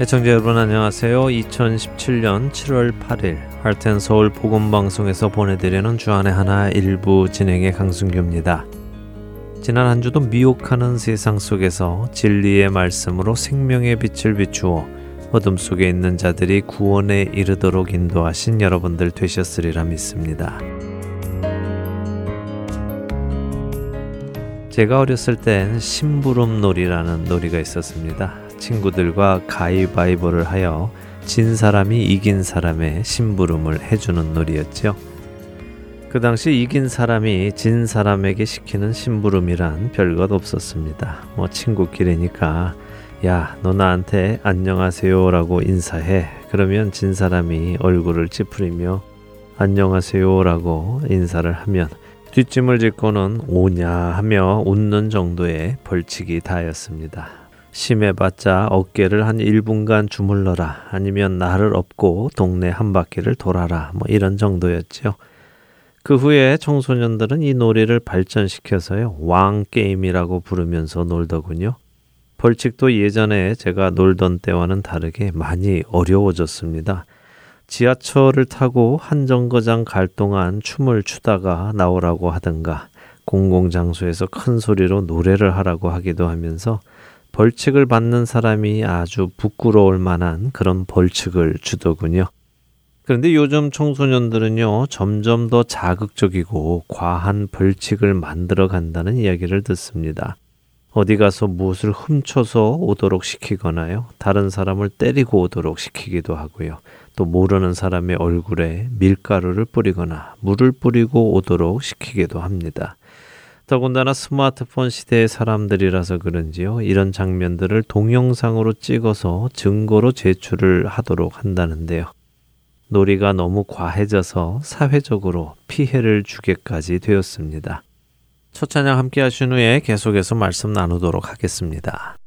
애청자 여러분 안녕하세요. 2017년 7월 8일 할텐 서울 복음방송에서 보내드리는 주안의 하나 일부 진행의 강순규입니다. 지난 한 주도 미혹하는 세상 속에서 진리의 말씀으로 생명의 빛을 비추어 어둠 속에 있는 자들이 구원에 이르도록 인도하신 여러분들 되셨으리라 믿습니다. 제가 어렸을 땐 심부름 놀이라는 놀이가 있었습니다. 친구들과 가위바위보를 하여 진 사람이 이긴 사람의 심부름을 해주는 놀이였죠. 그 당시 이긴 사람이 진 사람에게 시키는 심부름이란 별것 없었습니다. 뭐 친구끼리니까 야, 너 나한테 안녕하세요라고 인사해. 그러면 진 사람이 얼굴을 찌푸리며 안녕하세요라고 인사를 하면 뒷짐을 짓고는 오냐 하며 웃는 정도의 벌칙이 다였습니다. 심해봤자 어깨를 한 1분간 주물러라 아니면 나를 업고 동네 한 바퀴를 돌아라 뭐 이런 정도였죠. 그 후에 청소년들은 이 놀이를 발전시켜서요 왕 게임이라고 부르면서 놀더군요. 벌칙도 예전에 제가 놀던 때와는 다르게 많이 어려워졌습니다. 지하철을 타고 한 정거장 갈 동안 춤을 추다가 나오라고 하든가 공공장소에서 큰 소리로 노래를 하라고 하기도 하면서 벌칙을 받는 사람이 아주 부끄러울 만한 그런 벌칙을 주더군요. 그런데 요즘 청소년들은요, 점점 더 자극적이고 과한 벌칙을 만들어 간다는 이야기를 듣습니다. 어디 가서 무엇을 훔쳐서 오도록 시키거나요, 다른 사람을 때리고 오도록 시키기도 하고요, 또 모르는 사람의 얼굴에 밀가루를 뿌리거나 물을 뿌리고 오도록 시키기도 합니다. 더군다나 스마트폰 시대의 사람들이라서 그런지요. 이런 장면들을 동영상으로 찍어서 증거로 제출을 하도록 한다는데요. 놀이가 너무 과해져서 사회적으로 피해를 주게까지 되었습니다. 첫 찬양 함께 하신 후에 계속해서 말씀 나누도록 하겠습니다.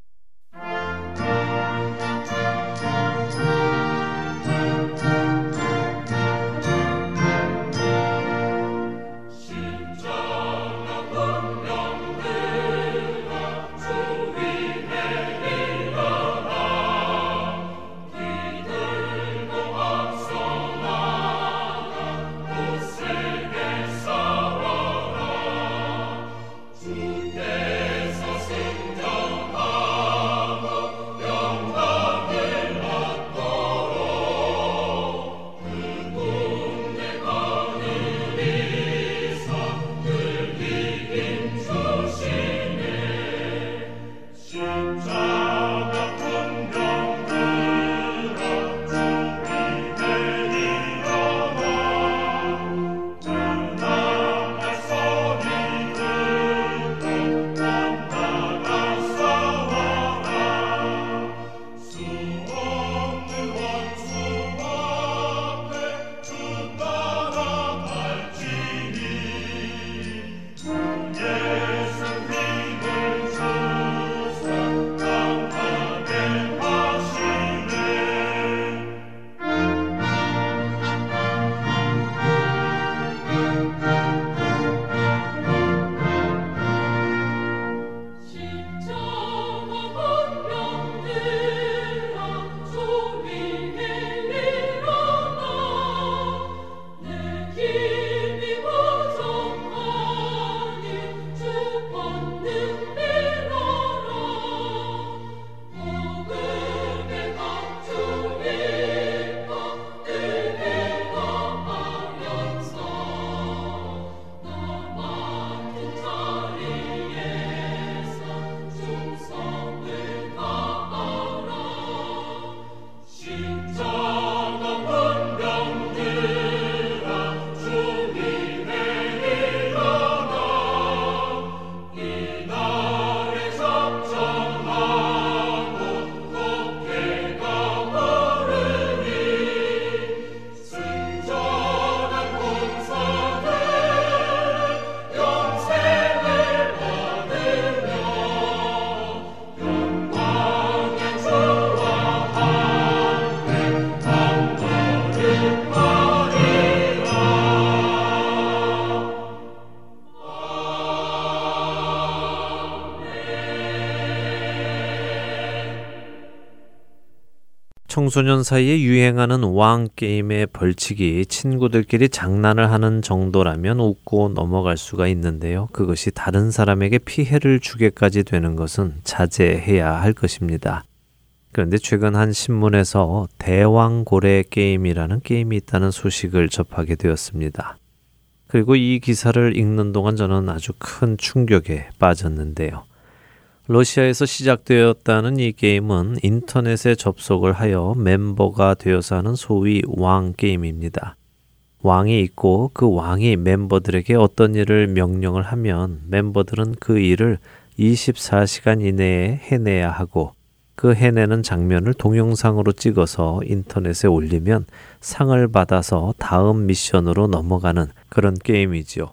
청소년 사이에 유행하는 왕 게임의 벌칙이 친구들끼리 장난을 하는 정도라면 웃고 넘어갈 수가 있는데요. 그것이 다른 사람에게 피해를 주게까지 되는 것은 자제해야 할 것입니다. 그런데 최근 한 신문에서 대왕고래 게임이라는 게임이 있다는 소식을 접하게 되었습니다. 그리고 이 기사를 읽는 동안 저는 아주 큰 충격에 빠졌는데요. 러시아에서 시작되었다는 이 게임은 인터넷에 접속을 하여 멤버가 되어서 하는 소위 왕 게임입니다. 왕이 있고 그 왕이 멤버들에게 어떤 일을 명령을 하면 멤버들은 그 일을 24시간 이내에 해내야 하고 그 해내는 장면을 동영상으로 찍어서 인터넷에 올리면 상을 받아서 다음 미션으로 넘어가는 그런 게임이지요.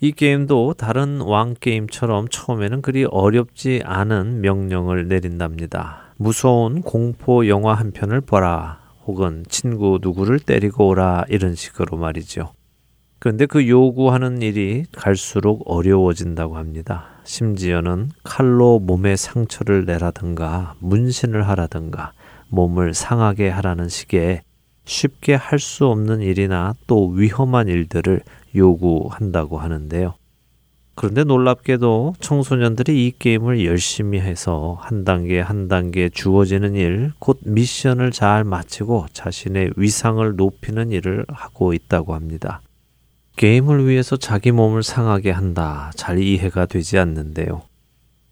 이 게임도 다른 왕 게임처럼 처음에는 그리 어렵지 않은 명령을 내린답니다. 무서운 공포 영화 한 편을 보라. 혹은 친구 누구를 때리고 오라. 이런 식으로 말이죠. 그런데 그 요구하는 일이 갈수록 어려워진다고 합니다. 심지어는 칼로 몸에 상처를 내라든가 문신을 하라든가 몸을 상하게 하라는 식의 쉽게 할 수 없는 일이나 또 위험한 일들을 요구한다고 하는데요. 그런데 놀랍게도 청소년들이 이 게임을 열심히 해서 한 단계 한 단계 주어지는 일, 곧 미션을 잘 마치고 자신의 위상을 높이는 일을 하고 있다고 합니다. 게임을 위해서 자기 몸을 상하게 한다. 잘 이해가 되지 않는데요.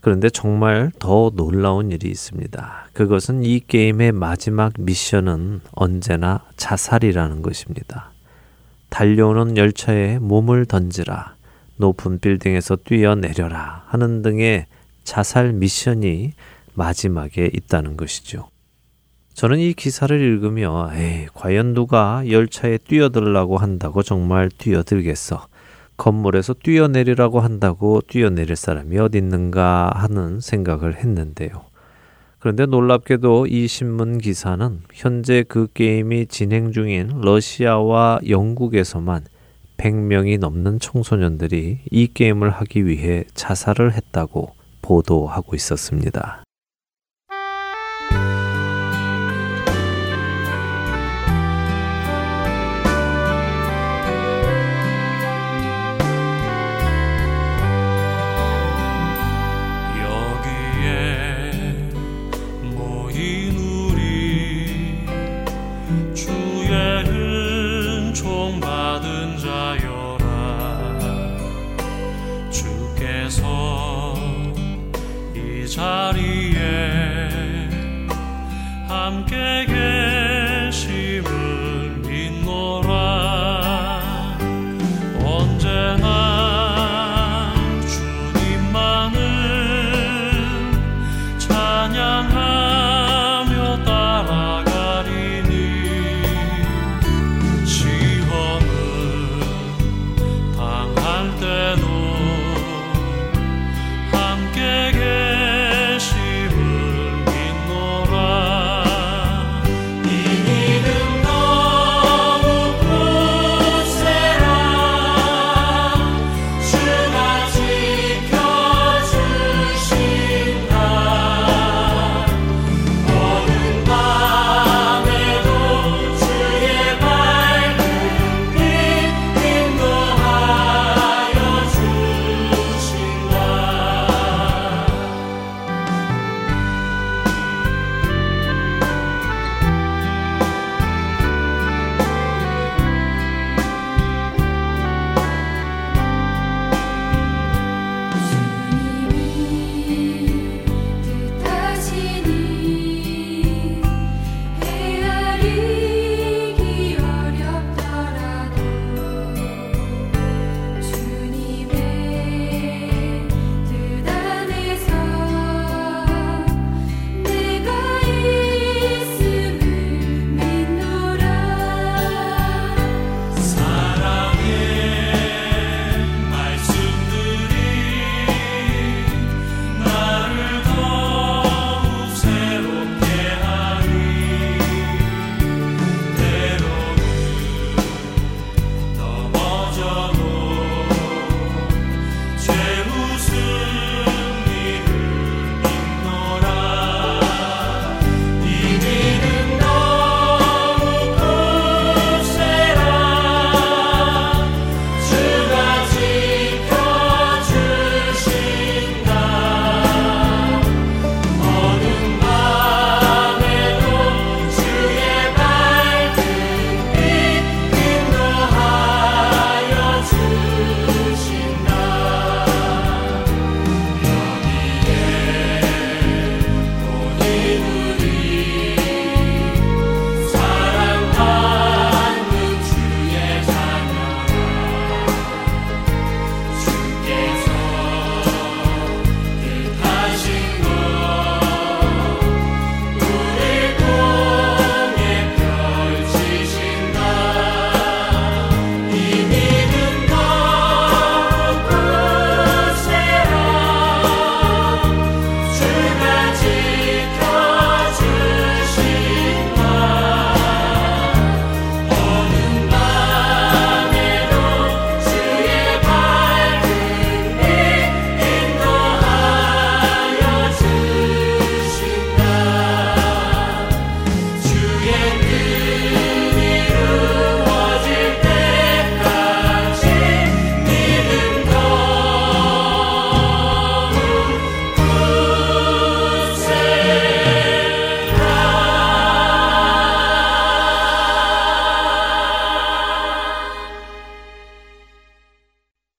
그런데 정말 더 놀라운 일이 있습니다. 그것은 이 게임의 마지막 미션은 언제나 자살이라는 것입니다. 달려오는 열차에 몸을 던지라, 높은 빌딩에서 뛰어내려라 하는 등의 자살 미션이 마지막에 있다는 것이죠. 저는 이 기사를 읽으며, 에이, 과연 누가 열차에 뛰어들라고 한다고 정말 뛰어들겠어. 건물에서 뛰어내리라고 한다고 뛰어내릴 사람이 어디 있는가 하는 생각을 했는데요. 그런데 놀랍게도 이 신문 기사는 현재 그 게임이 진행 중인 러시아와 영국에서만 100명이 넘는 청소년들이 이 게임을 하기 위해 자살을 했다고 보도하고 있었습니다.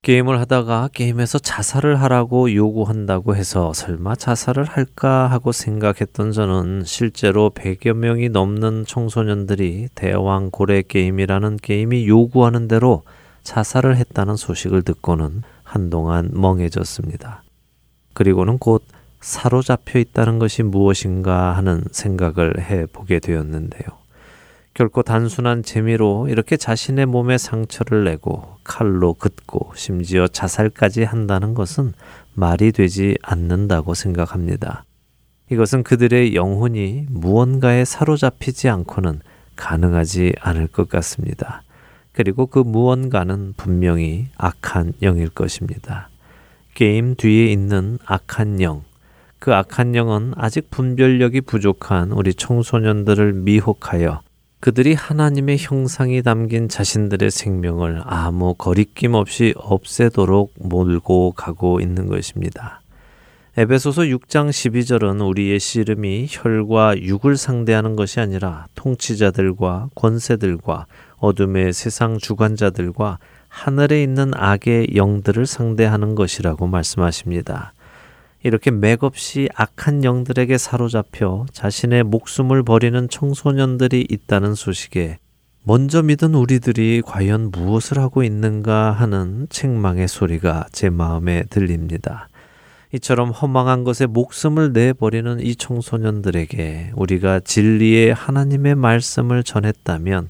게임을 하다가 게임에서 자살을 하라고 요구한다고 해서 설마 자살을 할까 하고 생각했던 저는 실제로 100여 명이 넘는 청소년들이 대왕 고래 게임이라는 게임이 요구하는 대로 자살을 했다는 소식을 듣고는 한동안 멍해졌습니다. 그리고는 곧 사로잡혀 있다는 것이 무엇인가 하는 생각을 해 보게 되었는데요. 결코 단순한 재미로 이렇게 자신의 몸에 상처를 내고 칼로 긋고 심지어 자살까지 한다는 것은 말이 되지 않는다고 생각합니다. 이것은 그들의 영혼이 무언가에 사로잡히지 않고는 가능하지 않을 것 같습니다. 그리고 그 무언가는 분명히 악한 영일 것입니다. 게임 뒤에 있는 악한 영, 그 악한 영은 아직 분별력이 부족한 우리 청소년들을 미혹하여 그들이 하나님의 형상이 담긴 자신들의 생명을 아무 거리낌 없이 없애도록 몰고 가고 있는 것입니다. 에베소서 6장 12절은 우리의 씨름이 혈과 육을 상대하는 것이 아니라 통치자들과 권세들과 어둠의 세상 주관자들과 하늘에 있는 악의 영들을 상대하는 것이라고 말씀하십니다. 이렇게 맥없이 악한 영들에게 사로잡혀 자신의 목숨을 버리는 청소년들이 있다는 소식에 먼저 믿은 우리들이 과연 무엇을 하고 있는가 하는 책망의 소리가 제 마음에 들립니다. 이처럼 허망한 것에 목숨을 내버리는 이 청소년들에게 우리가 진리의 하나님의 말씀을 전했다면,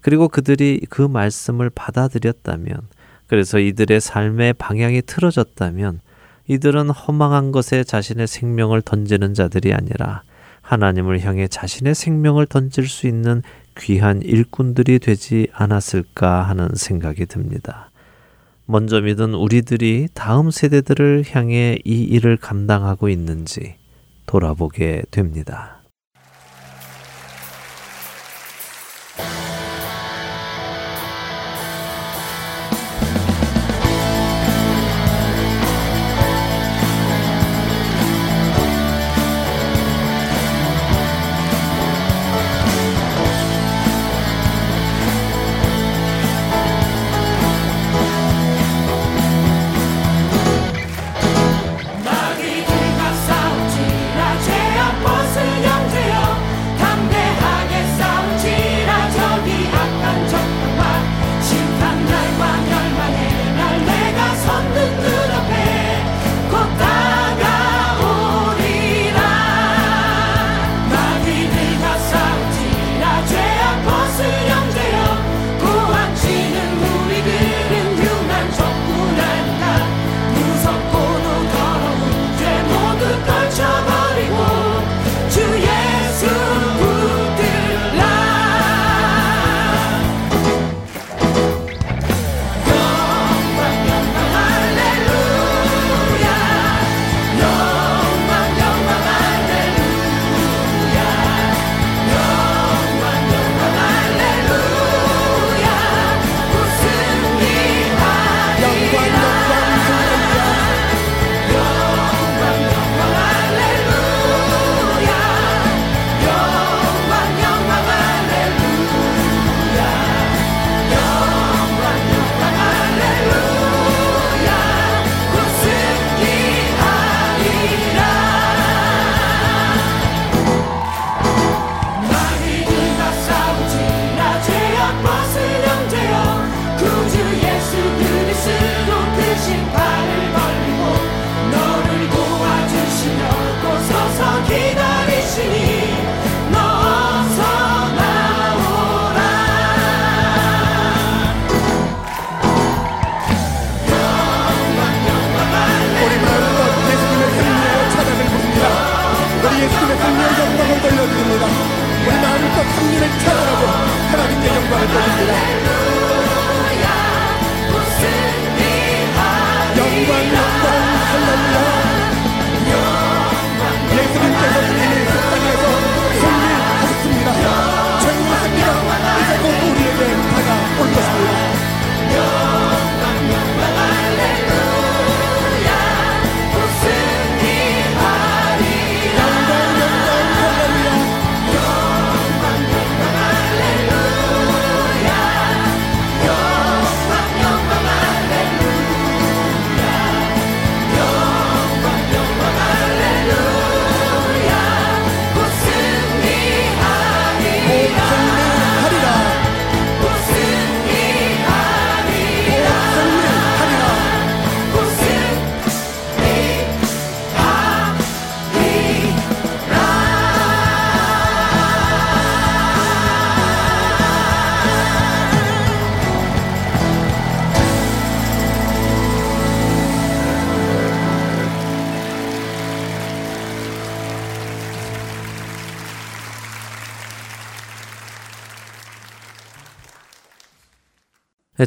그리고 그들이 그 말씀을 받아들였다면, 그래서 이들의 삶의 방향이 틀어졌다면, 이들은 허망한 것에 자신의 생명을 던지는 자들이 아니라 하나님을 향해 자신의 생명을 던질 수 있는 귀한 일꾼들이 되지 않았을까 하는 생각이 듭니다. 먼저 믿은 우리들이 다음 세대들을 향해 이 일을 감당하고 있는지 돌아보게 됩니다.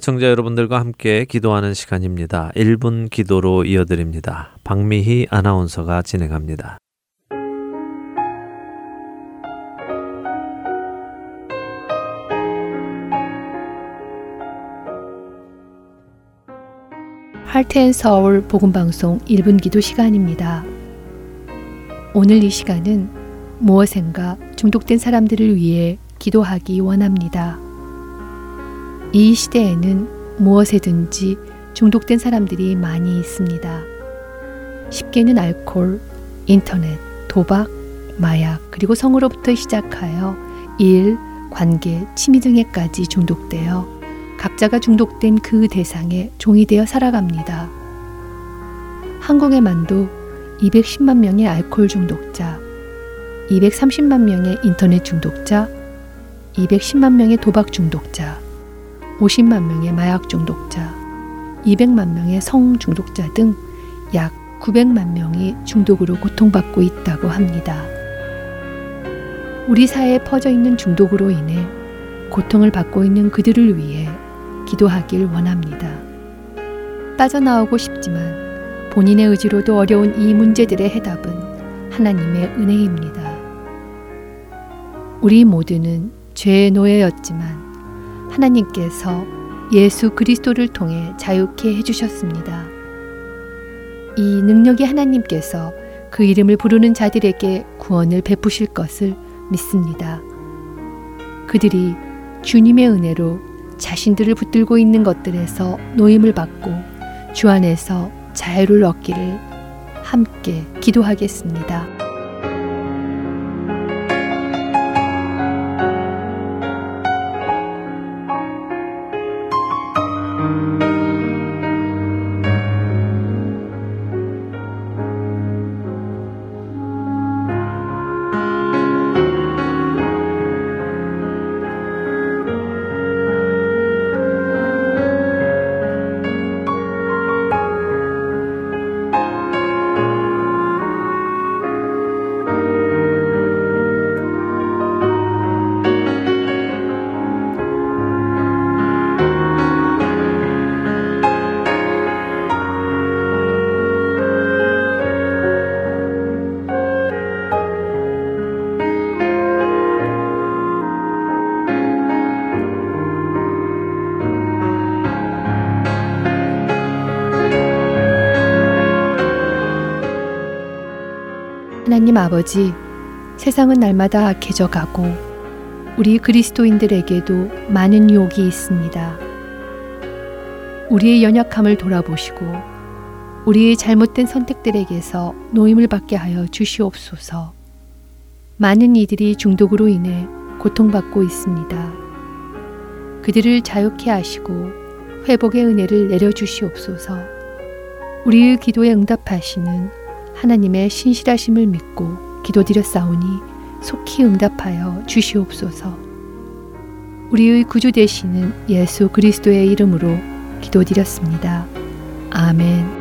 애청자 여러분들과 함께 기도하는 시간입니다. 1분 기도로 이어드립니다. 박미희 아나운서가 진행합니다. 할텐 서울 복음방송 1분 기도 시간입니다. 오늘 이 시간은 무엇인가 중독된 사람들을 위해 기도하기 원합니다. 이 시대에는 무엇에든지 중독된 사람들이 많이 있습니다. 쉽게는 알코올, 인터넷, 도박, 마약, 그리고 성으로부터 시작하여 일, 관계, 취미 등에까지 중독되어 각자가 중독된 그 대상에 종이 되어 살아갑니다. 한국에만도 210만 명의 알코올 중독자, 230만 명의 인터넷 중독자, 210만 명의 도박 중독자, 50만 명의 마약 중독자, 200만 명의 성 중독자 등 약 900만 명이 중독으로 고통받고 있다고 합니다. 우리 사회에 퍼져 있는 중독으로 인해 고통을 받고 있는 그들을 위해 기도하길 원합니다. 빠져나오고 싶지만 본인의 의지로도 어려운 이 문제들의 해답은 하나님의 은혜입니다. 우리 모두는 죄의 노예였지만 하나님께서 예수 그리스도를 통해 자유케 해주셨습니다. 이 능력이 하나님께서 그 이름을 부르는 자들에게 구원을 베푸실 것을 믿습니다. 그들이 주님의 은혜로 자신들을 붙들고 있는 것들에서 노임을 받고 주 안에서 자유를 얻기를 함께 기도하겠습니다. 아버지, 세상은 날마다 악해져 가고 우리 그리스도인들에게도 많은 유혹이 있습니다. 우리의 연약함을 돌아보시고 우리의 잘못된 선택들에게서 노임을 받게 하여 주시옵소서. 많은 이들이 중독으로 인해 고통받고 있습니다. 그들을 자유케 하시고 회복의 은혜를 내려 주시옵소서. 우리의 기도에 응답하시는 하나님의 신실하심을 믿고 기도드렸사오니 속히 응답하여 주시옵소서. 우리의 구주 되시는 예수 그리스도의 이름으로 기도드렸습니다. 아멘.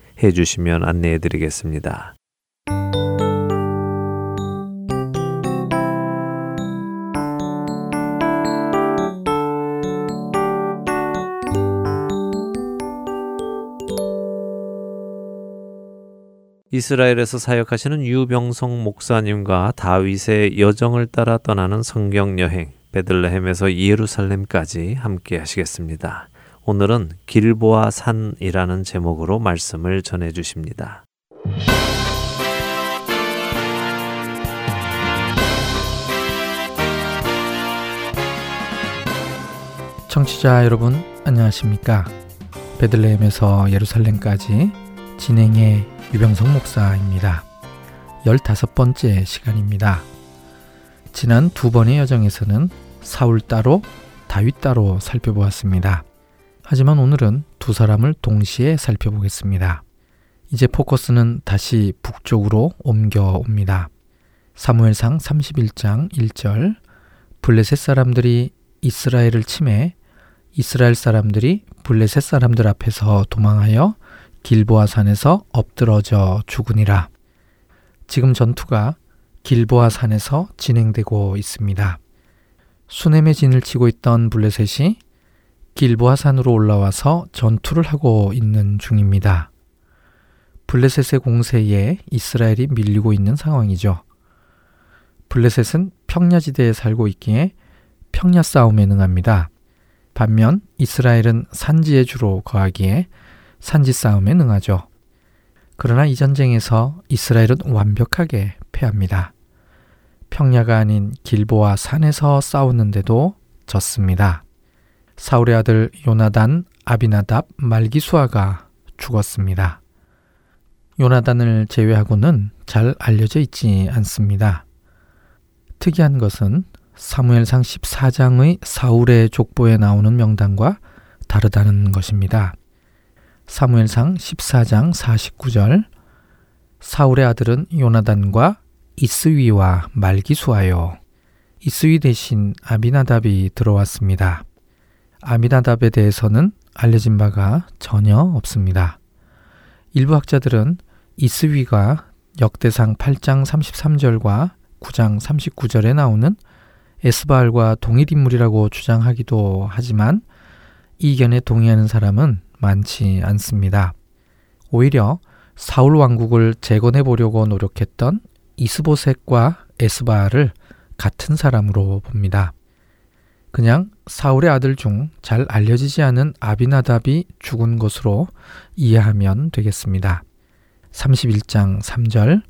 해주시면 안내해 드리겠습니다. 이스라엘에서 사역하시는 유병성 목사님과 다윗의 여정을 따라 떠나는 성경 여행 베들레헴에서 예루살렘까지 함께 하시겠습니다. 오늘은 길보아 산이라는 제목으로 말씀을 전해 주십니다. 청취자 여러분 안녕하십니까? 베들레헴에서 예루살렘까지 진행의 유병성 목사입니다. 15번째 시간입니다. 지난 두 번의 여정에서는 사울 따로 다윗 따로 살펴보았습니다. 하지만 오늘은 두 사람을 동시에 살펴보겠습니다. 이제 포커스는 다시 북쪽으로 옮겨옵니다. 사무엘상 31장 1절 블레셋 사람들이 이스라엘을 침해 이스라엘 사람들이 블레셋 사람들 앞에서 도망하여 길보아 산에서 엎드러져 죽으니라. 지금 전투가 길보아 산에서 진행되고 있습니다. 수넴의 진을 치고 있던 블레셋이 길보아 산으로 올라와서 전투를 하고 있는 중입니다. 블레셋의 공세에 이스라엘이 밀리고 있는 상황이죠. 블레셋은 평야지대에 살고 있기에 평야 싸움에 능합니다. 반면 이스라엘은 산지에 주로 거하기에 산지 싸움에 능하죠. 그러나 이 전쟁에서 이스라엘은 완벽하게 패합니다. 평야가 아닌 길보와 산에서 싸웠는데도 졌습니다. 사울의 아들 요나단, 아비나답, 말기수아가 죽었습니다. 요나단을 제외하고는 잘 알려져 있지 않습니다. 특이한 것은 사무엘상 14장의 사울의 족보에 나오는 명단과 다르다는 것입니다. 사무엘상 14장 49절 사울의 아들은 요나단과 이스위와 말기수아요. 이스위 대신 아비나답이 들어왔습니다. 아미나답에 대해서는 알려진 바가 전혀 없습니다. 일부 학자들은 이스위가 역대상 8장 33절과 9장 39절에 나오는 에스바알과 동일 인물이라고 주장하기도 하지만 이 견에 동의하는 사람은 많지 않습니다. 오히려 사울 왕국을 재건해 보려고 노력했던 이스보셋과 에스바알을 같은 사람으로 봅니다. 그냥 사울의 아들 중 잘 알려지지 않은 아비나답이 죽은 것으로 이해하면 되겠습니다. 31장 3절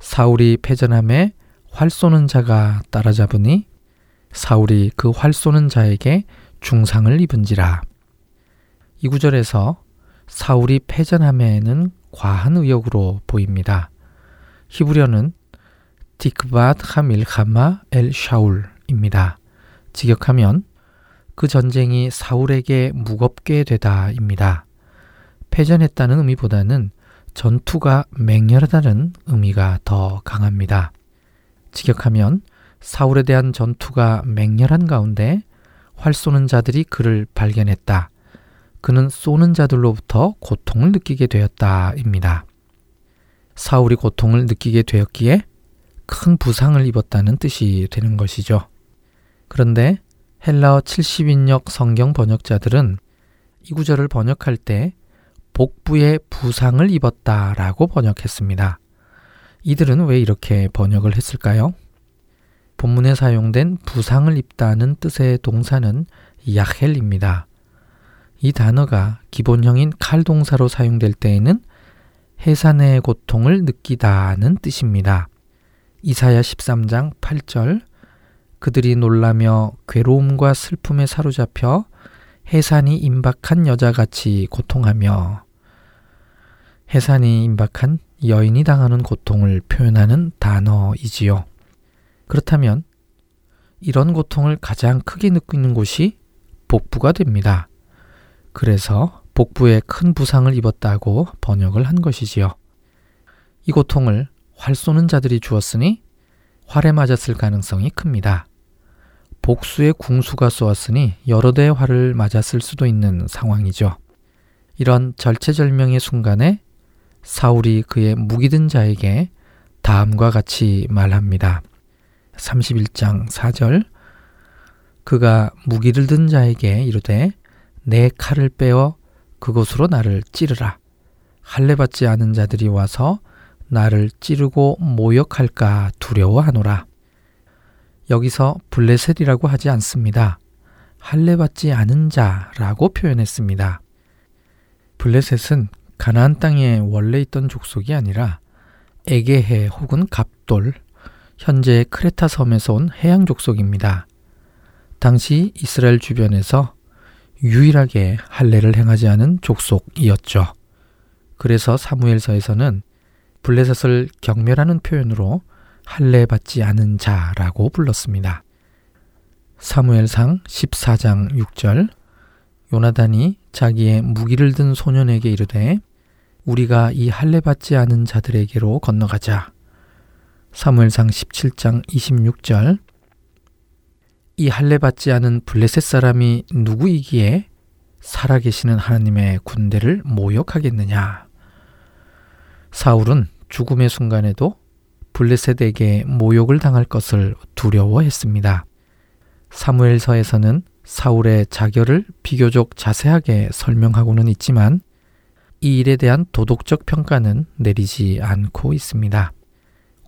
사울이 패전함에 활 쏘는 자가 따라잡으니 사울이 그 활 쏘는 자에게 중상을 입은지라. 이 구절에서 사울이 패전함에는 과한 의역으로 보입니다. 히브리어는 디크밭 하밀카마 엘 샤울입니다. 직역하면 그 전쟁이 사울에게 무겁게 되다입니다. 패전했다는 의미보다는 전투가 맹렬하다는 의미가 더 강합니다. 직역하면 사울에 대한 전투가 맹렬한 가운데 활 쏘는 자들이 그를 발견했다. 그는 쏘는 자들로부터 고통을 느끼게 되었다입니다. 사울이 고통을 느끼게 되었기에 큰 부상을 입었다는 뜻이 되는 것이죠. 그런데 헬라어 70인역 성경 번역자들은 이 구절을 번역할 때 복부에 부상을 입었다 라고 번역했습니다. 이들은 왜 이렇게 번역을 했을까요? 본문에 사용된 부상을 입다는 뜻의 동사는 야헬입니다. 이 단어가 기본형인 칼 동사로 사용될 때에는 해산의 고통을 느끼다는 뜻입니다. 이사야 13장 8절 그들이 놀라며 괴로움과 슬픔에 사로잡혀 해산이 임박한 여자같이 고통하며 해산이 임박한 여인이 당하는 고통을 표현하는 단어이지요. 그렇다면 이런 고통을 가장 크게 느끼는 곳이 복부가 됩니다. 그래서 복부에 큰 부상을 입었다고 번역을 한 것이지요. 이 고통을 활 쏘는 자들이 주었으니 활에 맞았을 가능성이 큽니다. 복수의 궁수가 쏘았으니 여러 대의 활을 맞았을 수도 있는 상황이죠. 이런 절체절명의 순간에 사울이 그의 무기든 자에게 다음과 같이 말합니다. 31장 4절 그가 무기를 든 자에게 이르되 내 칼을 빼어 그곳으로 나를 찌르라. 할례 받지 않은 자들이 와서 나를 찌르고 모욕할까 두려워하노라. 여기서 블레셋이라고 하지 않습니다. 할례받지 않은 자라고 표현했습니다. 블레셋은 가나안 땅에 원래 있던 족속이 아니라 에게해 혹은 갑돌, 현재 크레타 섬에서 온 해양 족속입니다. 당시 이스라엘 주변에서 유일하게 할례를 행하지 않은 족속이었죠. 그래서 사무엘서에서는 블레셋을 경멸하는 표현으로 할례 받지 않은 자라고 불렀습니다. 사무엘상 14장 6절 요나단이 자기의 무기를 든 소년에게 이르되 우리가 이 할례 받지 않은 자들에게로 건너가자. 사무엘상 17장 26절 이 할례 받지 않은 블레셋 사람이 누구이기에 살아계시는 하나님의 군대를 모욕하겠느냐? 사울은 죽음의 순간에도 블레셋에게 모욕을 당할 것을 두려워했습니다. 사무엘서에서는 사울의 자결을 비교적 자세하게 설명하고는 있지만 이 일에 대한 도덕적 평가는 내리지 않고 있습니다.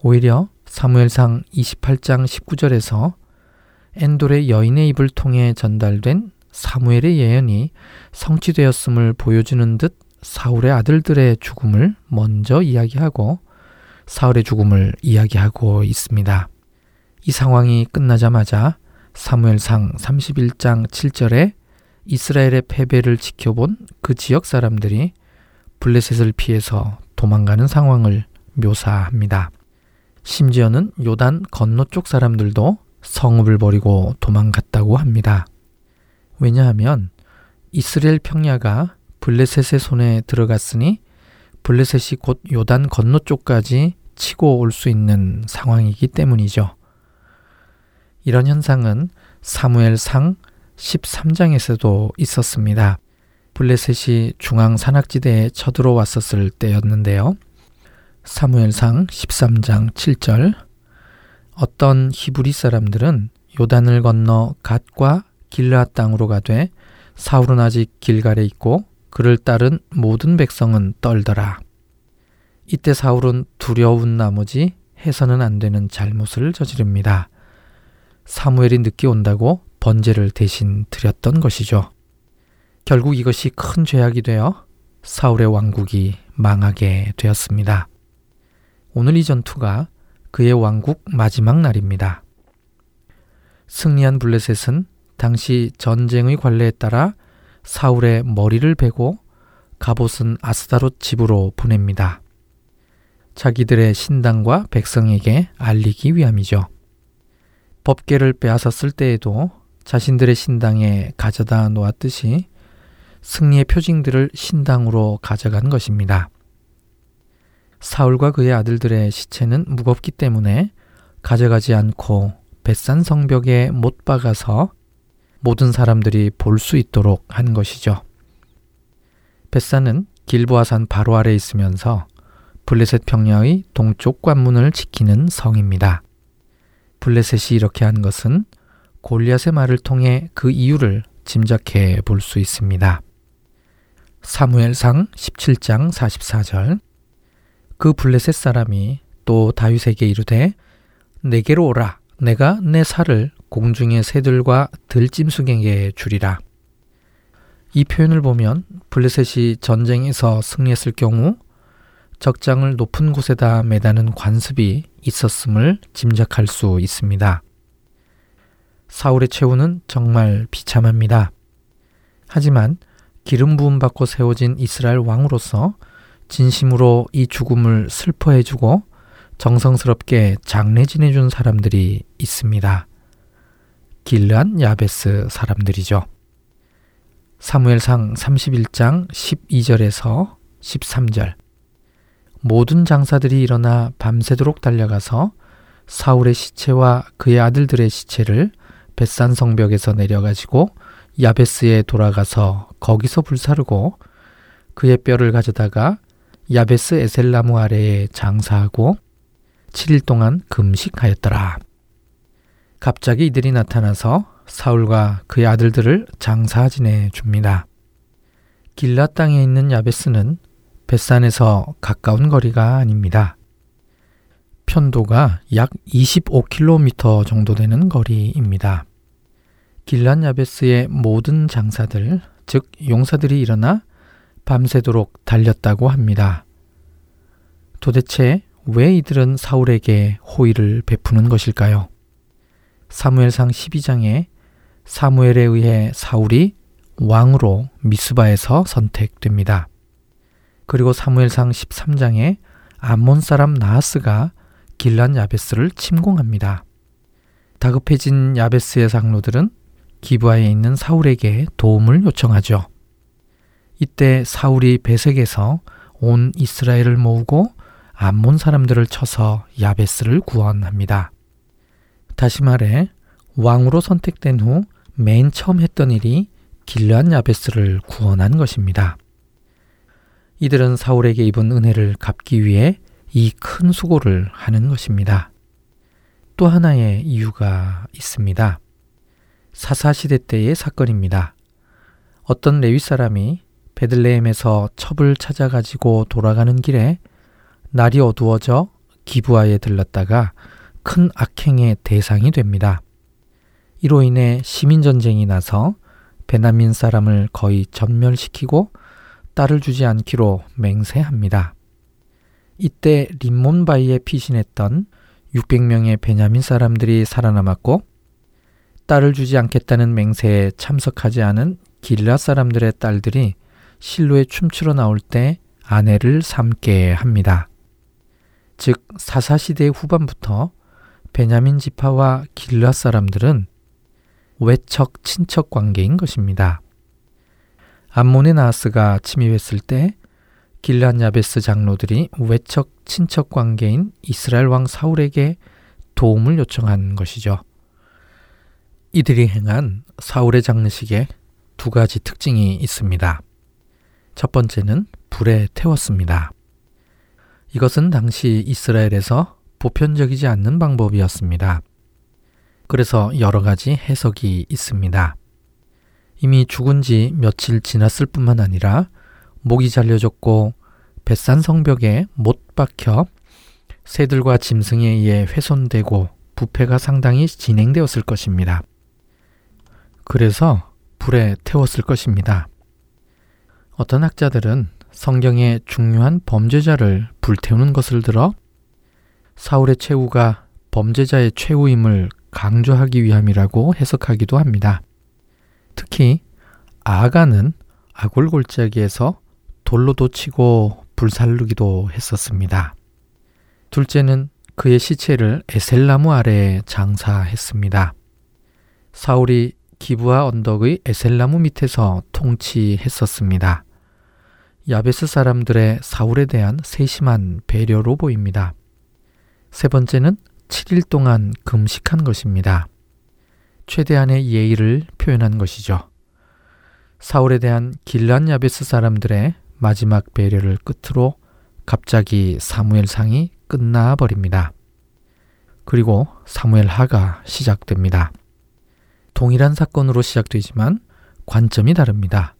오히려 사무엘상 28장 19절에서 엔돌의 여인의 입을 통해 전달된 사무엘의 예언이 성취되었음을 보여주는 듯 사울의 아들들의 죽음을 먼저 이야기하고 사울의 죽음을 이야기하고 있습니다. 이 상황이 끝나자마자 사무엘상 31장 7절에 이스라엘의 패배를 지켜본 그 지역 사람들이 블레셋을 피해서 도망가는 상황을 묘사합니다. 심지어는 요단 건너쪽 사람들도 성읍을 버리고 도망갔다고 합니다. 왜냐하면 이스라엘 평야가 블레셋의 손에 들어갔으니 블레셋이 곧 요단 건너쪽까지 치고 올 수 있는 상황이기 때문이죠. 이런 현상은 사무엘상 13장에서도 있었습니다. 블레셋이 중앙 산악지대에 쳐들어왔었을 때였는데요. 사무엘상 13장 7절 어떤 히브리 사람들은 요단을 건너 갓과 길라 땅으로 가되 아직 길갈에 있고 그를 따른 모든 백성은 떨더라. 이때 사울은 두려운 나머지 해서는 안 되는 잘못을 저지릅니다. 사무엘이 늦게 온다고 번제를 대신 드렸던 것이죠. 결국 이것이 큰 죄악이 되어 사울의 왕국이 망하게 되었습니다. 오늘 이 전투가 그의 왕국 마지막 날입니다. 승리한 블레셋은 당시 전쟁의 관례에 따라 사울의 머리를 베고 갑옷은 아스다롯 집으로 보냅니다. 자기들의 신당과 백성에게 알리기 위함이죠. 법계를 빼앗았을 때에도 자신들의 신당에 가져다 놓았듯이 승리의 표징들을 신당으로 가져간 것입니다. 사울과 그의 아들들의 시체는 무겁기 때문에 가져가지 않고 뱃산 성벽에 못 박아서 모든 사람들이 볼 수 있도록 한 것이죠. 벳산은 길보아산 바로 아래 있으면서 블레셋 평야의 동쪽 관문을 지키는 성입니다. 블레셋이 이렇게 한 것은 골리앗의 말을 통해 그 이유를 짐작해 볼 수 있습니다. 사무엘상 17장 44절 그 블레셋 사람이 또 다윗에게 이르되 내게로 오라 내가 내 살을 공중의 새들과 들짐승에게 주리라. 이 표현을 보면 블레셋이 전쟁에서 승리했을 경우 적장을 높은 곳에다 매다는 관습이 있었음을 짐작할 수 있습니다. 사울의 최후는 정말 비참합니다. 하지만 기름 부음 받고 세워진 이스라엘 왕으로서 진심으로 이 죽음을 슬퍼해주고 정성스럽게 장례 지내준 사람들이 있습니다. 길르한 야베스 사람들이죠. 사무엘상 31장 12절에서 13절 모든 장사들이 일어나 밤새도록 달려가서 사울의 시체와 그의 아들들의 시체를 벳산 성벽에서 내려가지고 야베스에 돌아가서 거기서 불사르고 그의 뼈를 가져다가 야베스 에셀나무 아래에 장사하고 7일 동안 금식하였더라. 갑자기 이들이 나타나서 사울과 그의 아들들을 장사 지내 줍니다. 길라 땅에 있는 야베스는 벳산에서 가까운 거리가 아닙니다. 편도가 약 25km 정도 되는 거리입니다. 길란 야베스의 모든 장사들, 즉 용사들이 일어나 밤새도록 달렸다고 합니다. 도대체 왜 이들은 사울에게 호의를 베푸는 것일까요? 사무엘상 12장에 사무엘에 의해 사울이 왕으로 미스바에서 선택됩니다. 그리고 사무엘상 13장에 암몬 사람 나하스가 길란 야베스를 침공합니다. 다급해진 야베스의 장로들은 기부하에 있는 사울에게 도움을 요청하죠. 이때 사울이 배색에서 온 이스라엘을 모으고 암몬 사람들을 쳐서 야베스를 구원합니다. 다시 말해 왕으로 선택된 후 맨 처음 했던 일이 길르한 야베스를 구원한 것입니다. 이들은 사울에게 입은 은혜를 갚기 위해 이 큰 수고를 하는 것입니다. 또 하나의 이유가 있습니다. 사사시대 때의 사건입니다. 어떤 레위 사람이 베들레헴에서 첩을 찾아가지고 돌아가는 길에 날이 어두워져 기부하에 들렀다가 큰 악행의 대상이 됩니다. 이로 인해 시민전쟁이 나서 베나민 사람을 거의 전멸시키고 딸을 주지 않기로 맹세합니다. 이때 림몬바이에 피신했던 600명의 베냐민 사람들이 살아남았고 딸을 주지 않겠다는 맹세에 참석하지 않은 길라 사람들의 딸들이 실로에 춤추러 나올 때 아내를 삼게 합니다. 즉 사사시대 후반부터 베냐민 지파와 길라 사람들은 외척 친척 관계인 것입니다. 암몬의 나하스가 침입했을 때 길란 야베스 장로들이 외척 친척 관계인 이스라엘 왕 사울에게 도움을 요청한 것이죠. 이들이 행한 사울의 장례식에 두 가지 특징이 있습니다. 첫 번째는 불에 태웠습니다. 이것은 당시 이스라엘에서 보편적이지 않는 방법이었습니다. 그래서 여러 가지 해석이 있습니다. 이미 죽은 지 며칠 지났을 뿐만 아니라 목이 잘려졌고 뱃산 성벽에 못 박혀 새들과 짐승에 의해 훼손되고 부패가 상당히 진행되었을 것입니다. 그래서 불에 태웠을 것입니다. 어떤 학자들은 성경의 중요한 범죄자를 불태우는 것을 들어 사울의 최후가 범죄자의 최후임을 강조하기 위함이라고 해석하기도 합니다. 특히 아가는 아골골짜기에서 돌로 도 치고 불살르기도 했었습니다. 둘째는 그의 시체를 에셀나무 아래에 장사했습니다. 사울이 기부아 언덕의 에셀나무 밑에서 통치했었습니다. 야베스 사람들의 사울에 대한 세심한 배려로 보입니다. 세 번째는 7일 동안 금식한 것입니다. 최대한의 예의를 표현한 것이죠. 사울에 대한 길란 야베스 사람들의 마지막 배려를 끝으로 갑자기 사무엘상이 끝나 버립니다. 그리고 사무엘 하가 시작됩니다. 동일한 사건으로 시작되지만 관점이 다릅니다.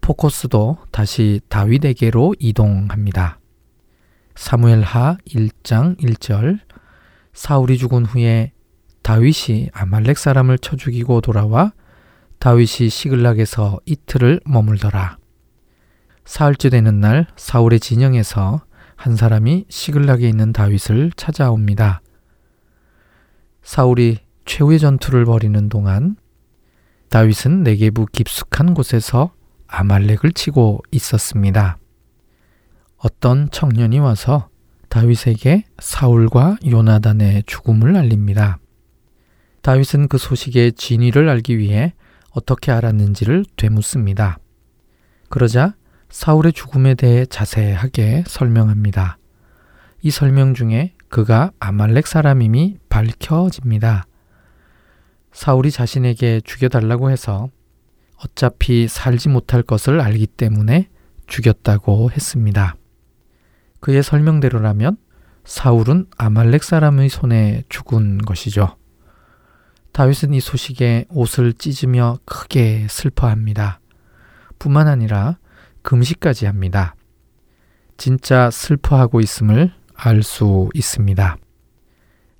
포커스도 다시 다윗에게로 이동합니다. 사무엘 하 1장 1절 사울이 죽은 후에 다윗이 아말렉 사람을 쳐 죽이고 돌아와 다윗이 시글락에서 이틀을 머물더라. 사흘째 되는 날 사울의 진영에서 한 사람이 시글락에 있는 다윗을 찾아옵니다. 사울이 최후의 전투를 벌이는 동안 다윗은 내게부 깊숙한 곳에서 아말렉을 치고 있었습니다. 어떤 청년이 와서 다윗에게 사울과 요나단의 죽음을 알립니다. 다윗은 그 소식의 진위를 알기 위해 어떻게 알았는지를 되묻습니다. 그러자 사울의 죽음에 대해 자세하게 설명합니다. 이 설명 중에 그가 아말렉 사람임이 밝혀집니다. 사울이 자신에게 죽여달라고 해서 어차피 살지 못할 것을 알기 때문에 죽였다고 했습니다. 그의 설명대로라면 사울은 아말렉 사람의 손에 죽은 것이죠. 다윗은 이 소식에 옷을 찢으며 크게 슬퍼합니다. 뿐만 아니라 금식까지 합니다. 진짜 슬퍼하고 있음을 알 수 있습니다.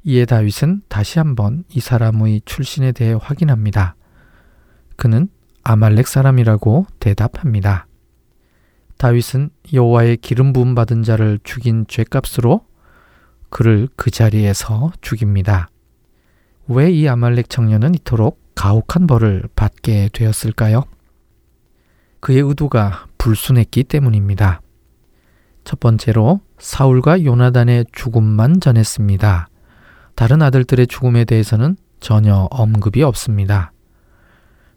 이에 다윗은 다시 한번 이 사람의 출신에 대해 확인합니다. 그는 아말렉 사람이라고 대답합니다. 다윗은 여호와의 기름 부음 받은 자를 죽인 죄값으로 그를 그 자리에서 죽입니다. 왜 이 아말렉 청년은 이토록 가혹한 벌을 받게 되었을까요? 그의 의도가 불순했기 때문입니다. 첫 번째로 사울과 요나단의 죽음만 전했습니다. 다른 아들들의 죽음에 대해서는 전혀 언급이 없습니다.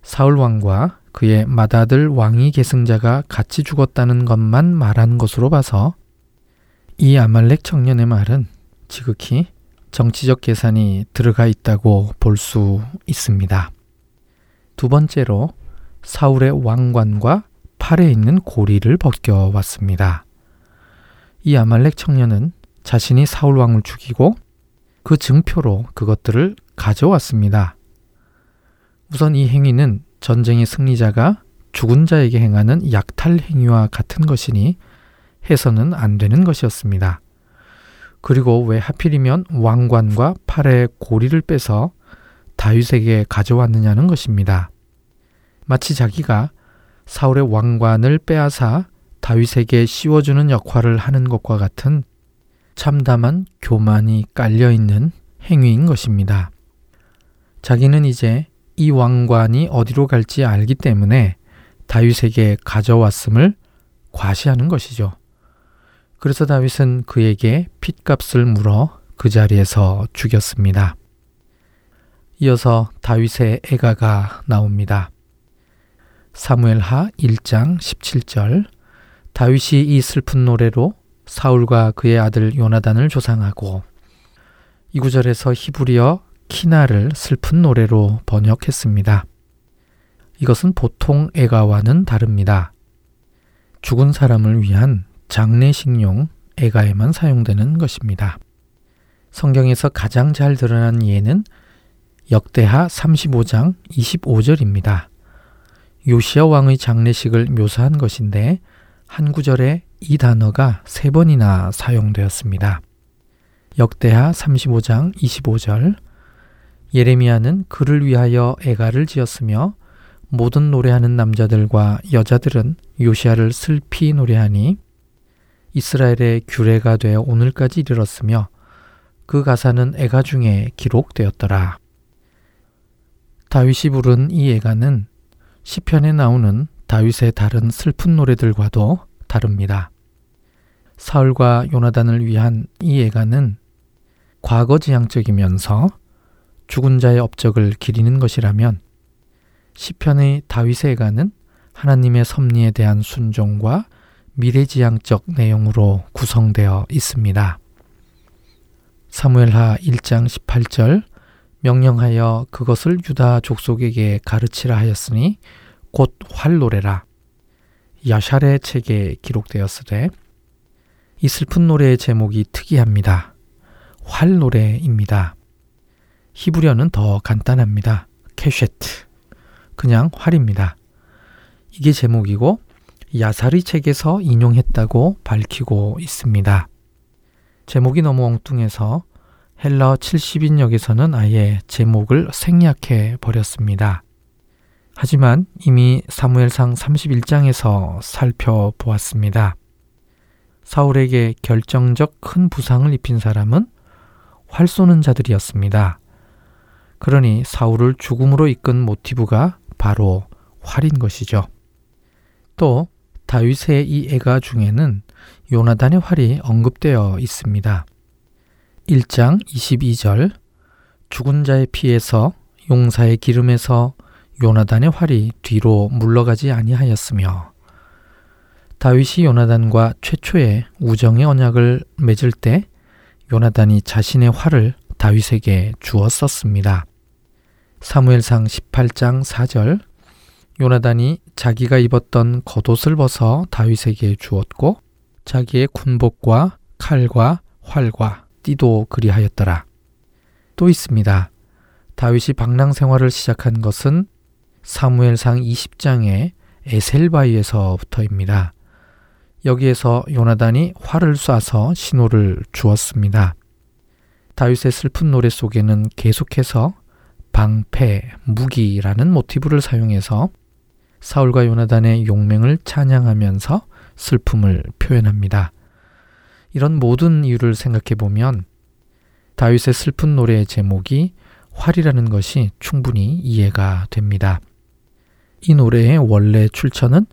사울 왕과 그의 맏아들 왕위 계승자가 같이 죽었다는 것만 말한 것으로 봐서 이 아말렉 청년의 말은 지극히 정치적 계산이 들어가 있다고 볼 수 있습니다. 두 번째로 사울의 왕관과 팔에 있는 고리를 벗겨왔습니다. 이 아말렉 청년은 자신이 사울 왕을 죽이고 그 증표로 그것들을 가져왔습니다. 우선 이 행위는 전쟁의 승리자가 죽은 자에게 행하는 약탈 행위와 같은 것이니 해서는 안 되는 것이었습니다. 그리고 왜 하필이면 왕관과 팔의 고리를 빼서 다윗에게 가져왔느냐는 것입니다. 마치 자기가 사울의 왕관을 빼앗아 다윗에게 씌워주는 역할을 하는 것과 같은 참담한 교만이 깔려 있는 행위인 것입니다. 자기는 이제 이 왕관이 어디로 갈지 알기 때문에 다윗에게 가져왔음을 과시하는 것이죠. 그래서 다윗은 그에게 핏값을 물어 그 자리에서 죽였습니다. 이어서 다윗의 애가가 나옵니다. 사무엘하 1장 17절 다윗이 이 슬픈 노래로 사울과 그의 아들 요나단을 조상하고 이 구절에서 히브리어 키나를 슬픈 노래로 번역했습니다. 이것은 보통 애가와는 다릅니다. 죽은 사람을 위한 장례식용 애가에만 사용되는 것입니다. 성경에서 가장 잘 드러난 예는 역대하 35장 25절입니다. 요시아 왕의 장례식을 묘사한 것인데 한 구절에 이 단어가 세 번이나 사용되었습니다. 역대하 35장 25절 예레미야는 그를 위하여 애가를 지었으며 모든 노래하는 남자들과 여자들은 요시아를 슬피 노래하니 이스라엘의 규례가 되어 오늘까지 이르렀으며 그 가사는 애가 중에 기록되었더라. 다윗이 부른 이 애가는 시편에 나오는 다윗의 다른 슬픈 노래들과도 다릅니다. 사울과 요나단을 위한 이 예가는 과거 지향적이면서 죽은 자의 업적을 기리는 것이라면 시편의 다윗에 가는 하나님의 섭리에 대한 순종과 미래지향적 내용으로 구성되어 있습니다. 사무엘하 1장 18절 명령하여 그것을 유다 족속에게 가르치라 하였으니 곧 활노래라. 야샬의 책에 기록되었으되 이 슬픈 노래의 제목이 특이합니다. 활노래입니다. 히브리어는 더 간단합니다. 캐쉐트. 그냥 활입니다. 이게 제목이고 야사리 책에서 인용했다고 밝히고 있습니다. 제목이 너무 엉뚱해서 헬러 70인역에서는 아예 제목을 생략해 버렸습니다. 하지만 이미 사무엘상 31장에서 살펴보았습니다. 사울에게 결정적 큰 부상을 입힌 사람은 활 쏘는 자들이었습니다. 그러니 사울을 죽음으로 이끈 모티브가 바로 활인 것이죠. 또 다윗의 이 애가 중에는 요나단의 활이 언급되어 있습니다. 1장 22절 죽은 자의 피에서 용사의 기름에서 요나단의 활이 뒤로 물러가지 아니하였으며 다윗이 요나단과 최초의 우정의 언약을 맺을 때 요나단이 자신의 활을 다윗에게 주었었습니다. 사무엘상 18장 4절 요나단이 자기가 입었던 겉옷을 벗어 다윗에게 주었고 자기의 군복과 칼과 활과 띠도 그리하였더라. 또 있습니다. 다윗이 방랑 생활을 시작한 것은 사무엘상 20장의 에셀바이에서부터입니다. 여기에서 요나단이 활을 쏴서 신호를 주었습니다. 다윗의 슬픈 노래 속에는 계속해서 방패, 무기라는 모티브를 사용해서 사울과 요나단의 용맹을 찬양하면서 슬픔을 표현합니다. 이런 모든 이유를 생각해 보면 다윗의 슬픈 노래의 제목이 활이라는 것이 충분히 이해가 됩니다. 이 노래의 원래 출처는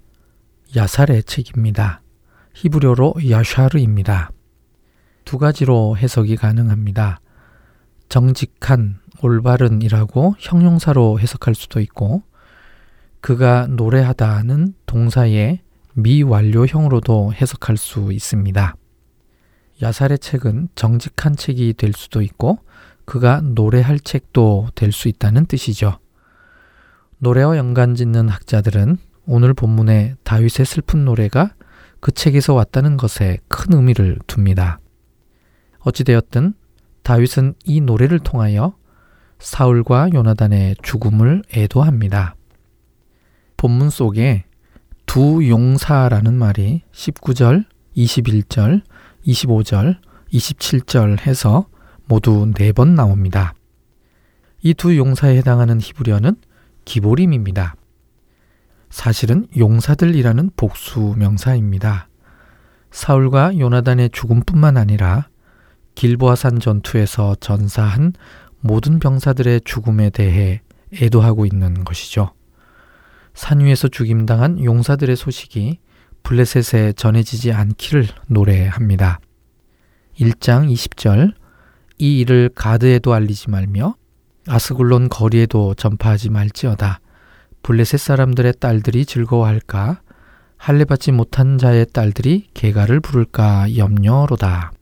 야살의 책입니다. 히브리어로 야샤르입니다. 두 가지로 해석이 가능합니다. 정직한, 올바른이라고 형용사로 해석할 수도 있고, 그가 노래하다는 동사의 미완료형으로도 해석할 수 있습니다. 야살의 책은 정직한 책이 될 수도 있고, 그가 노래할 책도 될 수 있다는 뜻이죠. 노래와 연관 짓는 학자들은 오늘 본문의 다윗의 슬픈 노래가 그 책에서 왔다는 것에 큰 의미를 둡니다. 어찌되었든 다윗은 이 노래를 통하여 사울과 요나단의 죽음을 애도합니다. 본문 속에 두 용사라는 말이 19절, 21절, 25절, 27절 해서 모두 네 번 나옵니다. 이 두 용사에 해당하는 히브리어는 기보림입니다. 사실은 용사들이라는 복수 명사입니다. 사울과 요나단의 죽음뿐만 아니라 길보아산 전투에서 전사한 모든 병사들의 죽음에 대해 애도하고 있는 것이죠. 산 위에서 죽임당한 용사들의 소식이 블레셋에 전해지지 않기를 노래합니다. 1장 20절 이 일을 가드에도 알리지 말며 아스굴론 거리에도 전파하지 말지어다. 블레셋 사람들의 딸들이 즐거워할까? 할례받지 못한 자의 딸들이 개가를 부를까 염려로다.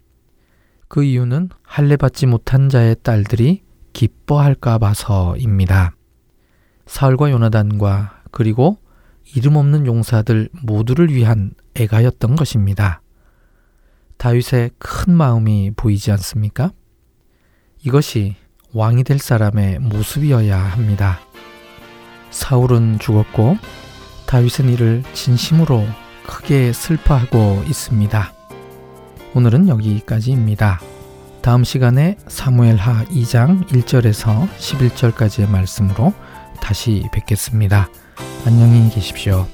그 이유는 할례 받지 못한 자의 딸들이 기뻐할까 봐서입니다. 사울과 요나단과 그리고 이름 없는 용사들 모두를 위한 애가였던 것입니다. 다윗의 큰 마음이 보이지 않습니까? 이것이 왕이 될 사람의 모습이어야 합니다. 사울은 죽었고 다윗은 이를 진심으로 크게 슬퍼하고 있습니다. 오늘은 여기까지입니다. 다음 시간에 사무엘하 2장 1절에서 11절까지의 말씀으로 다시 뵙겠습니다. 안녕히 계십시오.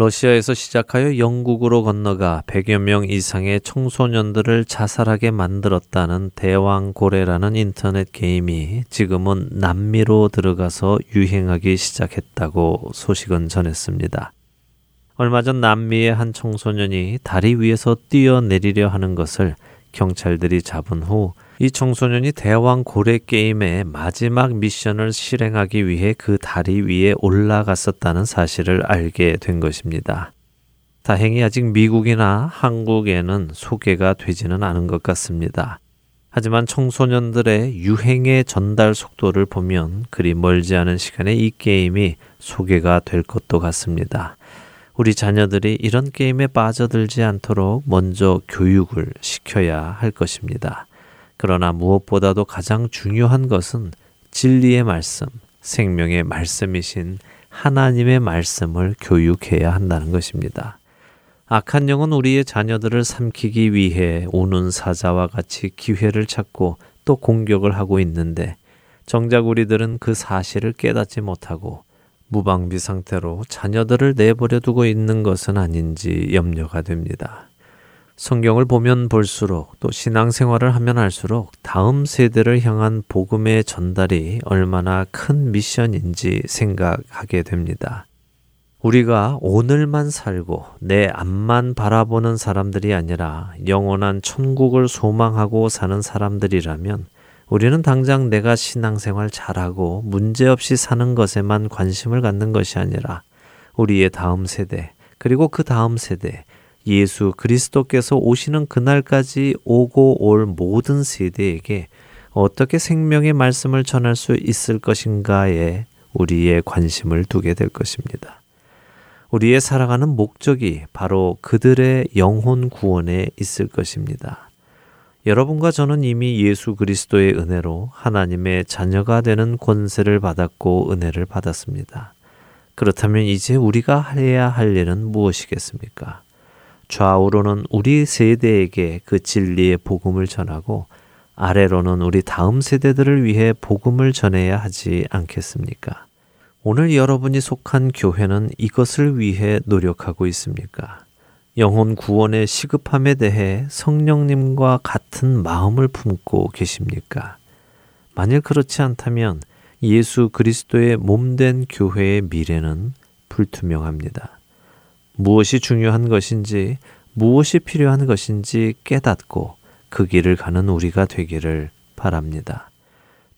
러시아에서 시작하여 영국으로 건너가 100여 명 이상의 청소년들을 자살하게 만들었다는 대왕고래라는 인터넷 게임이 지금은 남미로 들어가서 유행하기 시작했다고 소식은 전했습니다. 얼마 전 남미의 한 청소년이 다리 위에서 뛰어내리려 하는 것을 경찰들이 잡은 후 이 청소년이 대왕 고래 게임의 마지막 미션을 실행하기 위해 그 다리 위에 올라갔었다는 사실을 알게 된 것입니다. 다행히 아직 미국이나 한국에는 소개가 되지는 않은 것 같습니다. 하지만 청소년들의 유행의 전달 속도를 보면 그리 멀지 않은 시간에 이 게임이 소개가 될 것도 같습니다. 우리 자녀들이 이런 게임에 빠져들지 않도록 먼저 교육을 시켜야 할 것입니다. 그러나 무엇보다도 가장 중요한 것은 진리의 말씀, 생명의 말씀이신 하나님의 말씀을 교육해야 한다는 것입니다. 악한 영은 우리의 자녀들을 삼키기 위해 오는 사자와 같이 기회를 찾고 또 공격을 하고 있는데 정작 우리들은 그 사실을 깨닫지 못하고 무방비 상태로 자녀들을 내버려 두고 있는 것은 아닌지 염려가 됩니다. 성경을 보면 볼수록 또 신앙생활을 하면 할수록 다음 세대를 향한 복음의 전달이 얼마나 큰 미션인지 생각하게 됩니다. 우리가 오늘만 살고 내 앞만 바라보는 사람들이 아니라 영원한 천국을 소망하고 사는 사람들이라면 우리는 당장 내가 신앙생활 잘하고 문제없이 사는 것에만 관심을 갖는 것이 아니라 우리의 다음 세대, 그리고 그 다음 세대, 예수 그리스도께서 오시는 그날까지 오고 올 모든 세대에게 어떻게 생명의 말씀을 전할 수 있을 것인가에 우리의 관심을 두게 될 것입니다. 우리의 살아가는 목적이 바로 그들의 영혼 구원에 있을 것입니다. 여러분과 저는 이미 예수 그리스도의 은혜로 하나님의 자녀가 되는 권세를 받았고 은혜를 받았습니다. 그렇다면 이제 우리가 해야 할 일은 무엇이겠습니까? 좌우로는 우리 세대에게 그 진리의 복음을 전하고 아래로는 우리 다음 세대들을 위해 복음을 전해야 하지 않겠습니까? 오늘 여러분이 속한 교회는 이것을 위해 노력하고 있습니까? 영혼 구원의 시급함에 대해 성령님과 같은 마음을 품고 계십니까? 만일 그렇지 않다면 예수 그리스도의 몸된 교회의 미래는 불투명합니다. 무엇이 중요한 것인지 무엇이 필요한 것인지 깨닫고 그 길을 가는 우리가 되기를 바랍니다.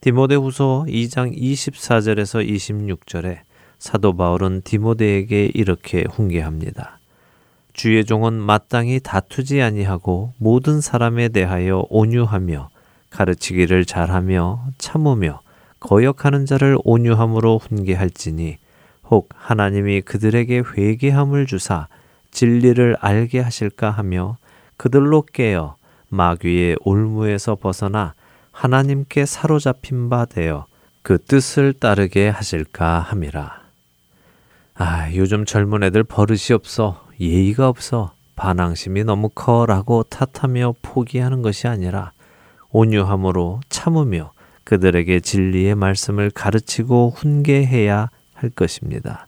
디모데후서 2장 24절에서 26절에 사도 바울은 디모데에게 이렇게 훈계합니다. 주의 종은 마땅히 다투지 아니하고 모든 사람에 대하여 온유하며 가르치기를 잘하며 참으며 거역하는 자를 온유함으로 훈계할지니 혹 하나님이 그들에게 회개함을 주사 진리를 알게 하실까 하며 그들로 깨어 마귀의 올무에서 벗어나 하나님께 사로잡힌 바 되어 그 뜻을 따르게 하실까 함이라. 아, 요즘 젊은 애들 버릇이 없어, 예의가 없어, 반항심이 너무 커라고 탓하며 포기하는 것이 아니라 온유함으로 참으며 그들에게 진리의 말씀을 가르치고 훈계해야 할 것입니다.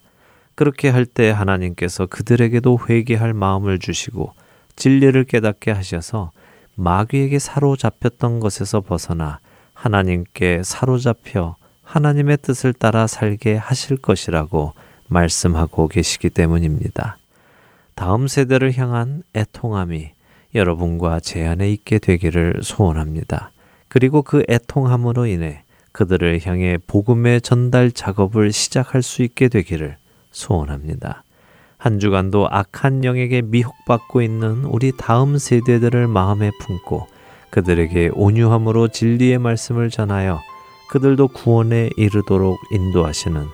그렇게 할 때 하나님께서 그들에게도 회개할 마음을 주시고 진리를 깨닫게 하셔서 마귀에게 사로잡혔던 것에서 벗어나 하나님께 사로잡혀 하나님의 뜻을 따라 살게 하실 것이라고 말씀하고 계시기 때문입니다. 다음 세대를 향한 애통함이 여러분과 제 안에 있게 되기를 소원합니다. 그리고 그 애통함으로 인해 그들을 향해 복음의 전달 작업을 시작할 수 있게 되기를 소원합니다. 한 주간도 악한 영에게 미혹받고 있는 우리 다음 세대들을 마음에 품고 그들에게 온유함으로 진리의 말씀을 전하여 그들도 구원에 이르도록 인도하시는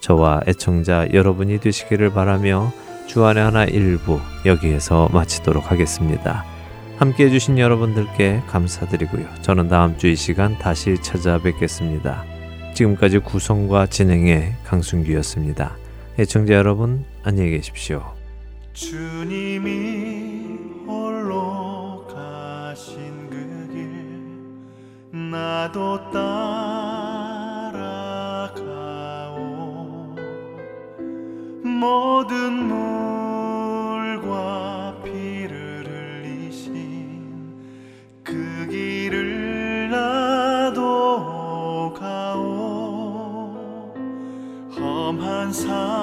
저와 애청자 여러분이 되시기를 바라며 주안의 하나 일부 여기에서 마치도록 하겠습니다. 함께 해주신 여러분들께 감사드리고요. 저는 다음 주 이 시간 다시 찾아뵙겠습니다. 지금까지 구성과 진행의 강순규였습니다. 애청자 여러분, 안녕히 계십시오. 주님이 홀로 가신 그 길 나도 따라가오 모든 산